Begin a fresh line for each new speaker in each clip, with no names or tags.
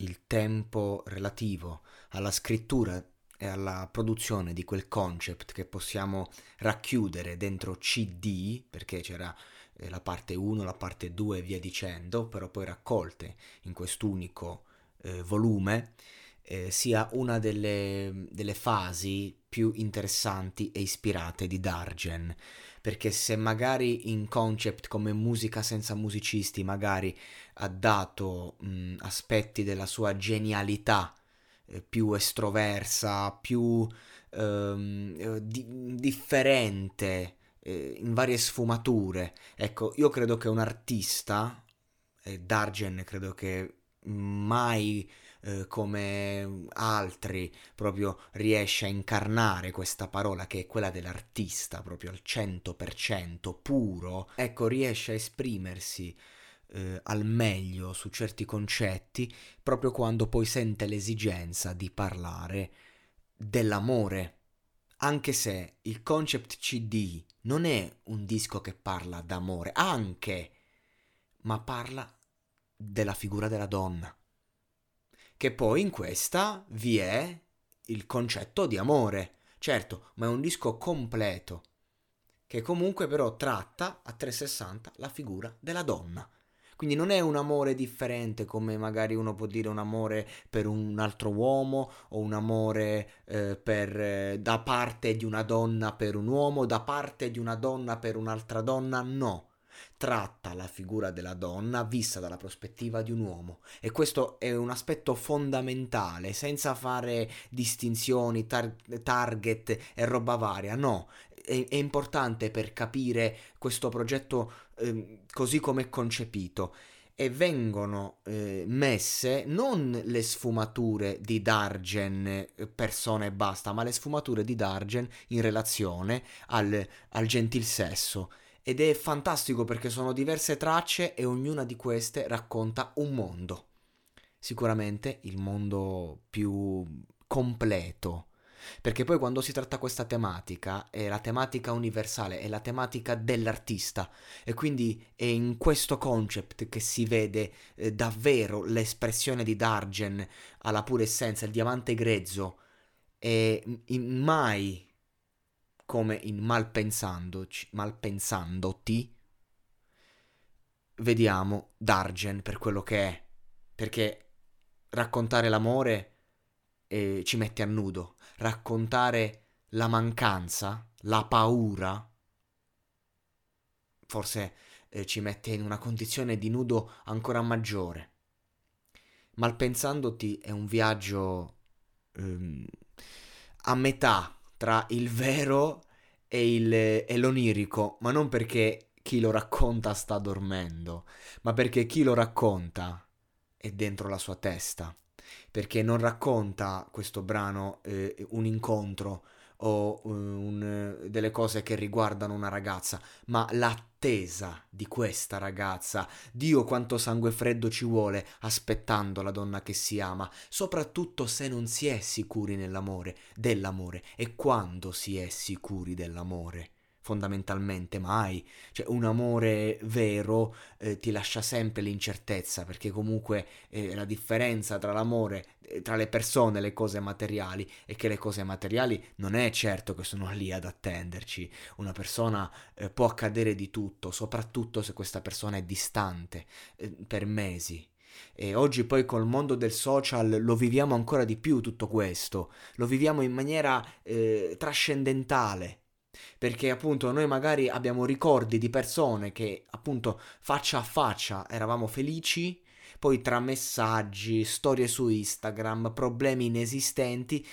il tempo relativo alla scrittura e alla produzione di quel concept che possiamo racchiudere dentro CD, perché c'era eh, la parte 1, la parte 2 e via dicendo, però poi raccolte in quest'unico eh, volume, eh, sia una delle, delle fasi più interessanti e ispirate di Dargen perché se magari in concept come musica senza musicisti magari ha dato mh, aspetti della sua genialità eh, più estroversa, più ehm, eh, di- differente eh, in varie sfumature. Ecco, io credo che un artista, e Dargen credo che mai eh, come altri proprio riesce a incarnare questa parola che è quella dell'artista proprio al 100% puro, ecco riesce a esprimersi eh, al meglio su certi concetti proprio quando poi sente l'esigenza di parlare dell'amore. Anche se il concept CD non è un disco che parla d'amore, anche, ma parla della figura della donna. Che poi in questa vi è il concetto di amore. Certo, ma è un disco completo, che comunque però tratta a 360 la figura della donna. Quindi non è un amore differente come magari uno può dire un amore per un altro uomo o un amore eh, per, eh, da parte di una donna per un uomo, da parte di una donna per un'altra donna, no. Tratta la figura della donna vista dalla prospettiva di un uomo. E questo è un aspetto fondamentale, senza fare distinzioni, tar- target e roba varia, no, è, importante per capire questo progetto eh, così come è concepito. E vengono eh, messe non le sfumature di Dargen eh, persona e basta, ma le sfumature di Dargen in relazione al, al gentil sesso. Ed è fantastico perché sono diverse tracce e ognuna di queste racconta un mondo. Sicuramente il mondo più completo. Perché poi quando si tratta questa tematica è la tematica universale, è la tematica dell'artista. E quindi è in questo concept che si vede eh, davvero l'espressione di Dargen alla pura essenza, il diamante grezzo. E mai come in Malpensandoci, Malpensandoti vediamo Dargen per quello che è, perché raccontare l'amore eh, ci mette a nudo, raccontare la mancanza, la paura, forse eh, ci mette in una condizione di nudo ancora maggiore. Malpensandoti è un viaggio ehm, a metà tra il vero e, il, e l'onirico, ma non perché chi lo racconta sta dormendo, ma perché chi lo racconta è dentro la sua testa perché non racconta questo brano eh, un incontro o uh, un, delle cose che riguardano una ragazza, ma l'attesa di questa ragazza. Dio quanto sangue freddo ci vuole aspettando la donna che si ama, soprattutto se non si è sicuri nell'amore, dell'amore e quando si è sicuri dell'amore. fondamentalmente mai. Cioè un amore vero eh, ti lascia sempre l'incertezza, perché comunque eh, la differenza tra l'amore, eh, tra le persone e le cose materiali, è che le cose materiali non è certo che sono lì ad attenderci. Una persona eh, può accadere di tutto, soprattutto se questa persona è distante eh, per mesi. E oggi poi col mondo del social lo viviamo ancora di più tutto questo, lo viviamo in maniera eh, trascendentale, perché appunto noi magari abbiamo ricordi di persone che appunto faccia a faccia eravamo felici, poi tra messaggi, storie su Instagram, problemi inesistenti,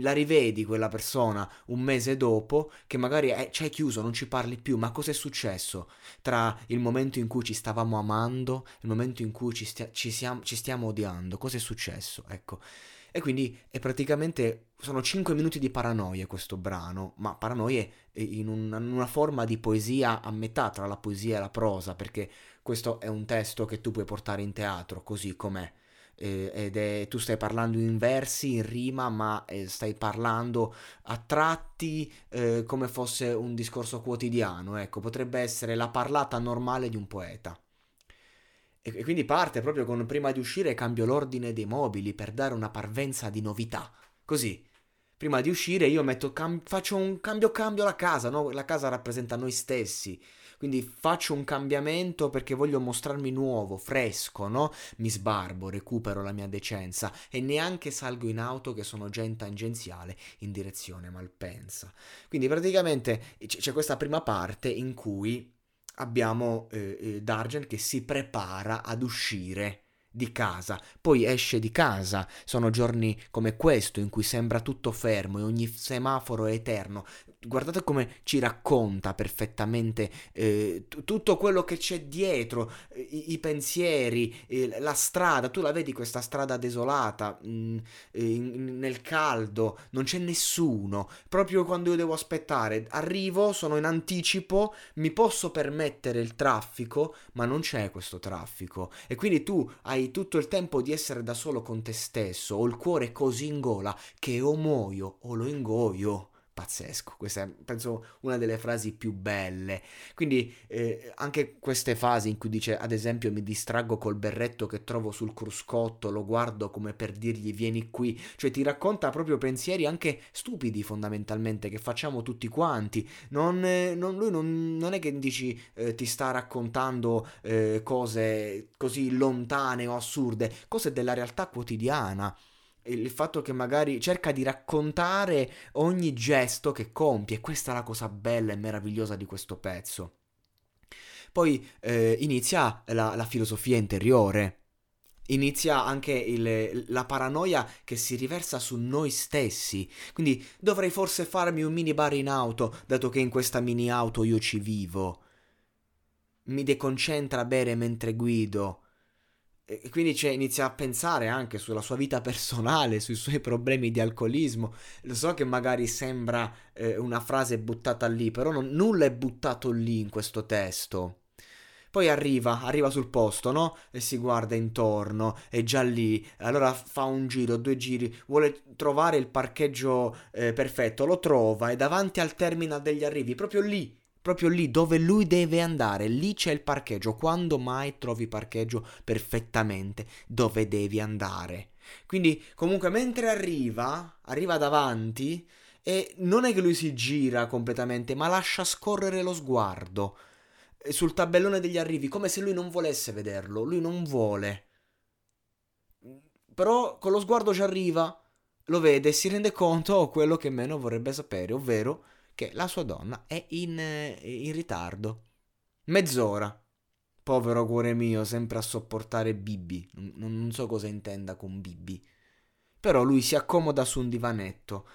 la rivedi quella persona un mese dopo che magari è, c'è chiuso, non ci parli più, ma cos'è successo tra il momento in cui ci stavamo amando il momento in cui ci, stia, ci, siamo, ci stiamo odiando? Cos'è successo? Ecco. E quindi è praticamente sono 5 minuti di paranoia questo brano, ma paranoie in una, in una, forma di poesia a metà tra la poesia e la prosa, perché questo è un testo che tu puoi portare in teatro così com'è. Eh, ed è, tu stai parlando in versi, in rima, ma eh, stai parlando a tratti eh, come fosse un discorso quotidiano, ecco, potrebbe essere la parlata normale di un poeta. E quindi parte proprio con prima di uscire cambio l'ordine dei mobili per dare una parvenza di novità. Così, prima di uscire io metto cam- faccio un cambio cambio alla casa, no? La casa rappresenta noi stessi. Quindi faccio un cambiamento perché voglio mostrarmi nuovo, fresco, no? Mi sbarbo, recupero la mia decenza e neanche salgo in auto che sono già in tangenziale in direzione Malpensa. Quindi praticamente c'è questa prima parte in cui abbiamo eh, eh, Dargen che si prepara ad uscire di casa, poi esce di casa, sono giorni come questo in cui sembra tutto fermo e ogni semaforo è eterno, guardate come ci racconta perfettamente eh, t- tutto quello che c'è dietro, eh, i-, i, pensieri, eh, la strada, tu la vedi questa strada desolata, mh, mm, in- nel caldo, non c'è nessuno, proprio quando io devo aspettare, arrivo, sono in anticipo, mi posso permettere il traffico, ma non c'è questo traffico. E quindi tu hai tutto il tempo di essere da solo con te stesso, ho il cuore così in gola che o muoio o lo ingoio pazzesco, questa è penso una delle frasi più belle. Quindi eh, anche queste fasi in cui dice ad esempio mi distraggo col berretto che trovo sul cruscotto, lo guardo come per dirgli vieni qui, cioè ti racconta proprio pensieri anche stupidi fondamentalmente che facciamo tutti quanti. Non, eh, non, lui non, non, è che dici eh, ti sta raccontando eh, cose così lontane o assurde, cose della realtà quotidiana il fatto che magari cerca di raccontare ogni gesto che compie. Questa è la cosa bella e meravigliosa di questo pezzo. Poi eh, inizia la, la, filosofia interiore. Inizia anche il, la paranoia che si riversa su noi stessi. Quindi dovrei forse farmi un mini bar in auto, dato che in questa mini auto io ci vivo. Mi deconcentra bere mentre guido e quindi cioè, inizia a pensare anche sulla sua vita personale, sui suoi problemi di alcolismo. Lo so che magari sembra eh, una frase buttata lì, però non, nulla è buttato lì in questo testo. Poi arriva, arriva sul posto, no? E si guarda intorno, è già lì. Allora fa un giro, due giri, vuole trovare il parcheggio eh, perfetto, lo trova, è davanti al terminal degli arrivi, proprio lì, proprio lì dove lui deve andare, lì c'è il parcheggio, quando mai trovi parcheggio perfettamente dove devi andare. Quindi comunque mentre arriva, arriva davanti e non è che lui si gira completamente, ma lascia scorrere lo sguardo eh, sul tabellone degli arrivi, come se lui non volesse vederlo, lui non vuole. Però con lo sguardo ci arriva, lo vede e si rende conto oh, quello che meno vorrebbe sapere, ovvero che la sua donna è in, eh, in ritardo. Mezz'ora. Povero cuore mio, sempre a sopportare Bibi. Non, non so cosa intenda con Bibi. Però lui si accomoda su un divanetto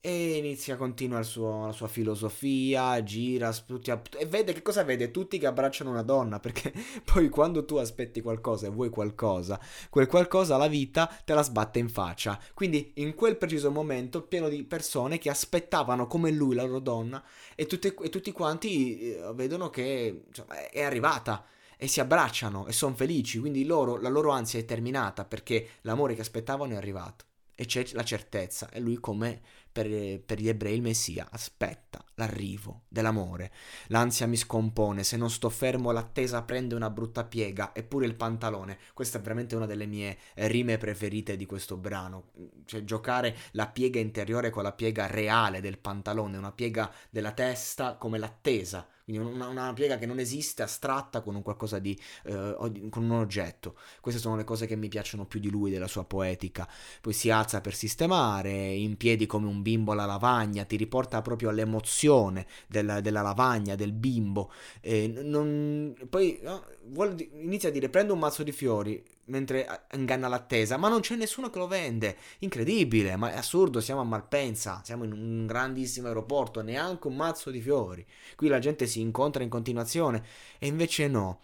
e inizia, continua suo, la sua filosofia, gira tutti, e vede che cosa vede? Tutti che abbracciano una donna, perché poi quando tu aspetti qualcosa e vuoi qualcosa, quel qualcosa la vita te la sbatte in faccia. Quindi in quel preciso momento pieno di persone che aspettavano come lui la loro donna e, tutte, e tutti quanti eh, vedono che cioè, è arrivata e si abbracciano e sono felici, quindi loro, la loro ansia è terminata perché l'amore che aspettavano è arrivato. e c'è la certezza e lui come per, per, gli ebrei il Messia aspetta l'arrivo dell'amore. L'ansia mi scompone, se non sto fermo l'attesa prende una brutta piega, eppure il pantalone. Questa è veramente una delle mie rime preferite di questo brano, cioè giocare la piega interiore con la piega reale del pantalone, una piega della testa come l'attesa quindi una, una, piega che non esiste, astratta con un qualcosa di, eh, con un oggetto. Queste sono le cose che mi piacciono più di lui, della sua poetica. Poi si alza per sistemare, in piedi come un bimbo alla lavagna, ti riporta proprio all'emozione della, della lavagna, del bimbo. Eh, non, poi no, vuole, inizia a dire prendo un mazzo di fiori mentre inganna l'attesa, ma non c'è nessuno che lo vende. Incredibile, ma è assurdo, siamo a Malpensa, siamo in un grandissimo aeroporto, neanche un mazzo di fiori. Qui la gente si incontra in continuazione e invece no.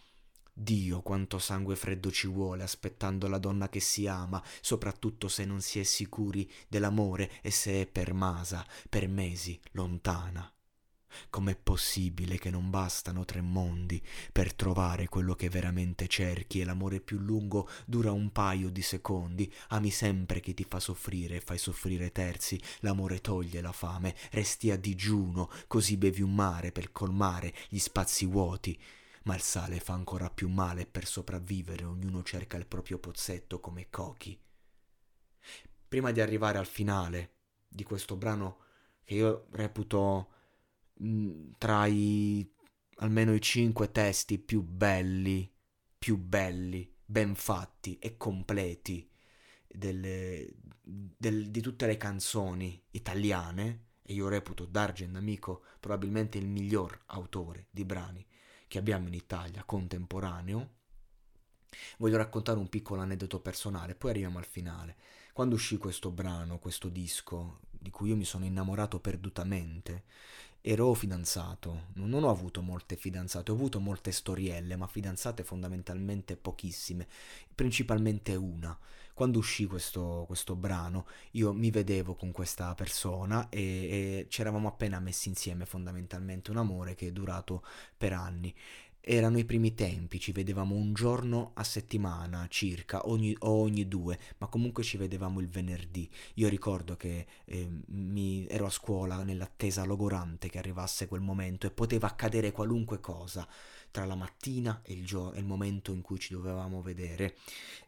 Dio quanto sangue freddo ci vuole aspettando la donna che si ama, soprattutto se non si è sicuri dell'amore e se è permasa, per mesi, lontana. Com'è possibile che non bastano tre mondi per trovare quello che veramente cerchi e l'amore più lungo dura un paio di secondi? Ami sempre chi ti fa soffrire e fai soffrire terzi, l'amore toglie la fame, resti a digiuno, così bevi un mare per colmare gli spazi vuoti. Ma il sale fa ancora più male per sopravvivere ognuno cerca il proprio pozzetto come cochi. Prima di arrivare al finale di questo brano che io reputo tra i almeno i cinque testi più belli, più belli, ben fatti e completi delle, del, di tutte le canzoni italiane, e io reputo D'Argent Amico probabilmente il miglior autore di brani che abbiamo in Italia contemporaneo, voglio raccontare un piccolo aneddoto personale, poi arriviamo al finale. Quando uscì questo brano, questo disco, di cui io mi sono innamorato perdutamente, ero fidanzato, non ho avuto molte fidanzate, ho avuto molte storielle, ma fidanzate fondamentalmente pochissime, principalmente una. Quando uscì questo, questo brano io mi vedevo con questa persona e, e eravamo appena messi insieme fondamentalmente, un amore che è durato per anni erano i primi tempi, ci vedevamo un giorno a settimana circa, ogni, o ogni due, ma comunque ci vedevamo il venerdì. Io ricordo che eh, mi, ero a scuola nell'attesa logorante che arrivasse quel momento e poteva accadere qualunque cosa tra la mattina e il, gio- il momento in cui ci dovevamo vedere.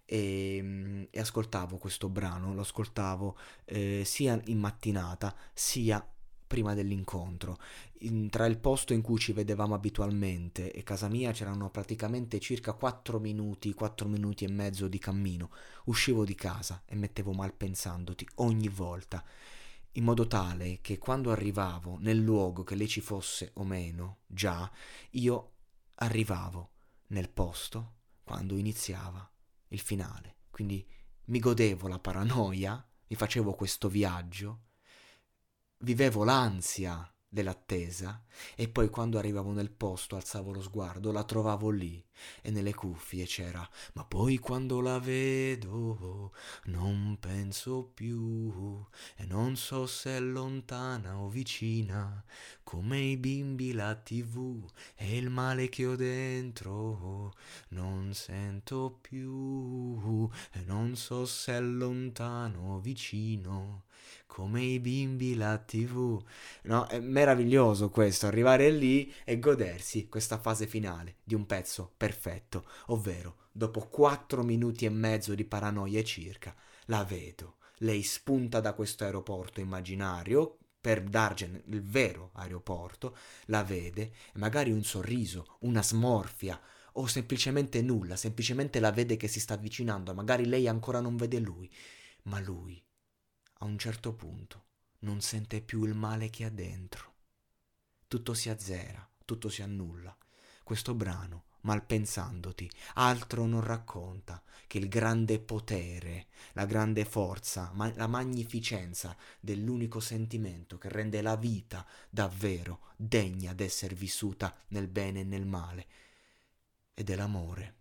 E, ehm, e ascoltavo questo brano, lo ascoltavo eh, sia in mattinata sia prima dell'incontro. In, tra il posto in cui ci vedevamo abitualmente e casa mia c'erano praticamente circa 4 minuti, 4 minuti e mezzo di cammino. Uscivo di casa e mettevo mal pensandoti ogni volta, in modo tale che quando arrivavo nel luogo che lei ci fosse o meno, già, io arrivavo nel posto quando iniziava il finale. Quindi mi godevo la paranoia, mi facevo questo viaggio vivevo l'ansia dell'attesa e poi quando arrivavo nel posto alzavo lo sguardo, la trovavo lì e nelle cuffie c'era ma poi quando la vedo non penso più e non so se è lontana o vicina come i bimbi la tv e il male che ho dentro non sento più e non so se è lontano o vicino come i bimbi la tv. No, è meraviglioso questo, arrivare lì e godersi questa fase finale di un pezzo perfetto, ovvero dopo quattro minuti e mezzo di paranoia circa, la vedo. Lei spunta da questo aeroporto immaginario per Dargen, il vero aeroporto, la vede magari un sorriso, una smorfia o semplicemente nulla, semplicemente la vede che si sta avvicinando, magari lei ancora non vede lui, ma lui a un certo punto non sente più il male che ha dentro. Tutto si azzera, tutto si annulla. Questo brano, malpensandoti, altro non racconta che il grande potere, la grande forza, ma- la magnificenza dell'unico sentimento che rende la vita davvero degna d'essere vissuta nel bene e nel male, ed è l'amore.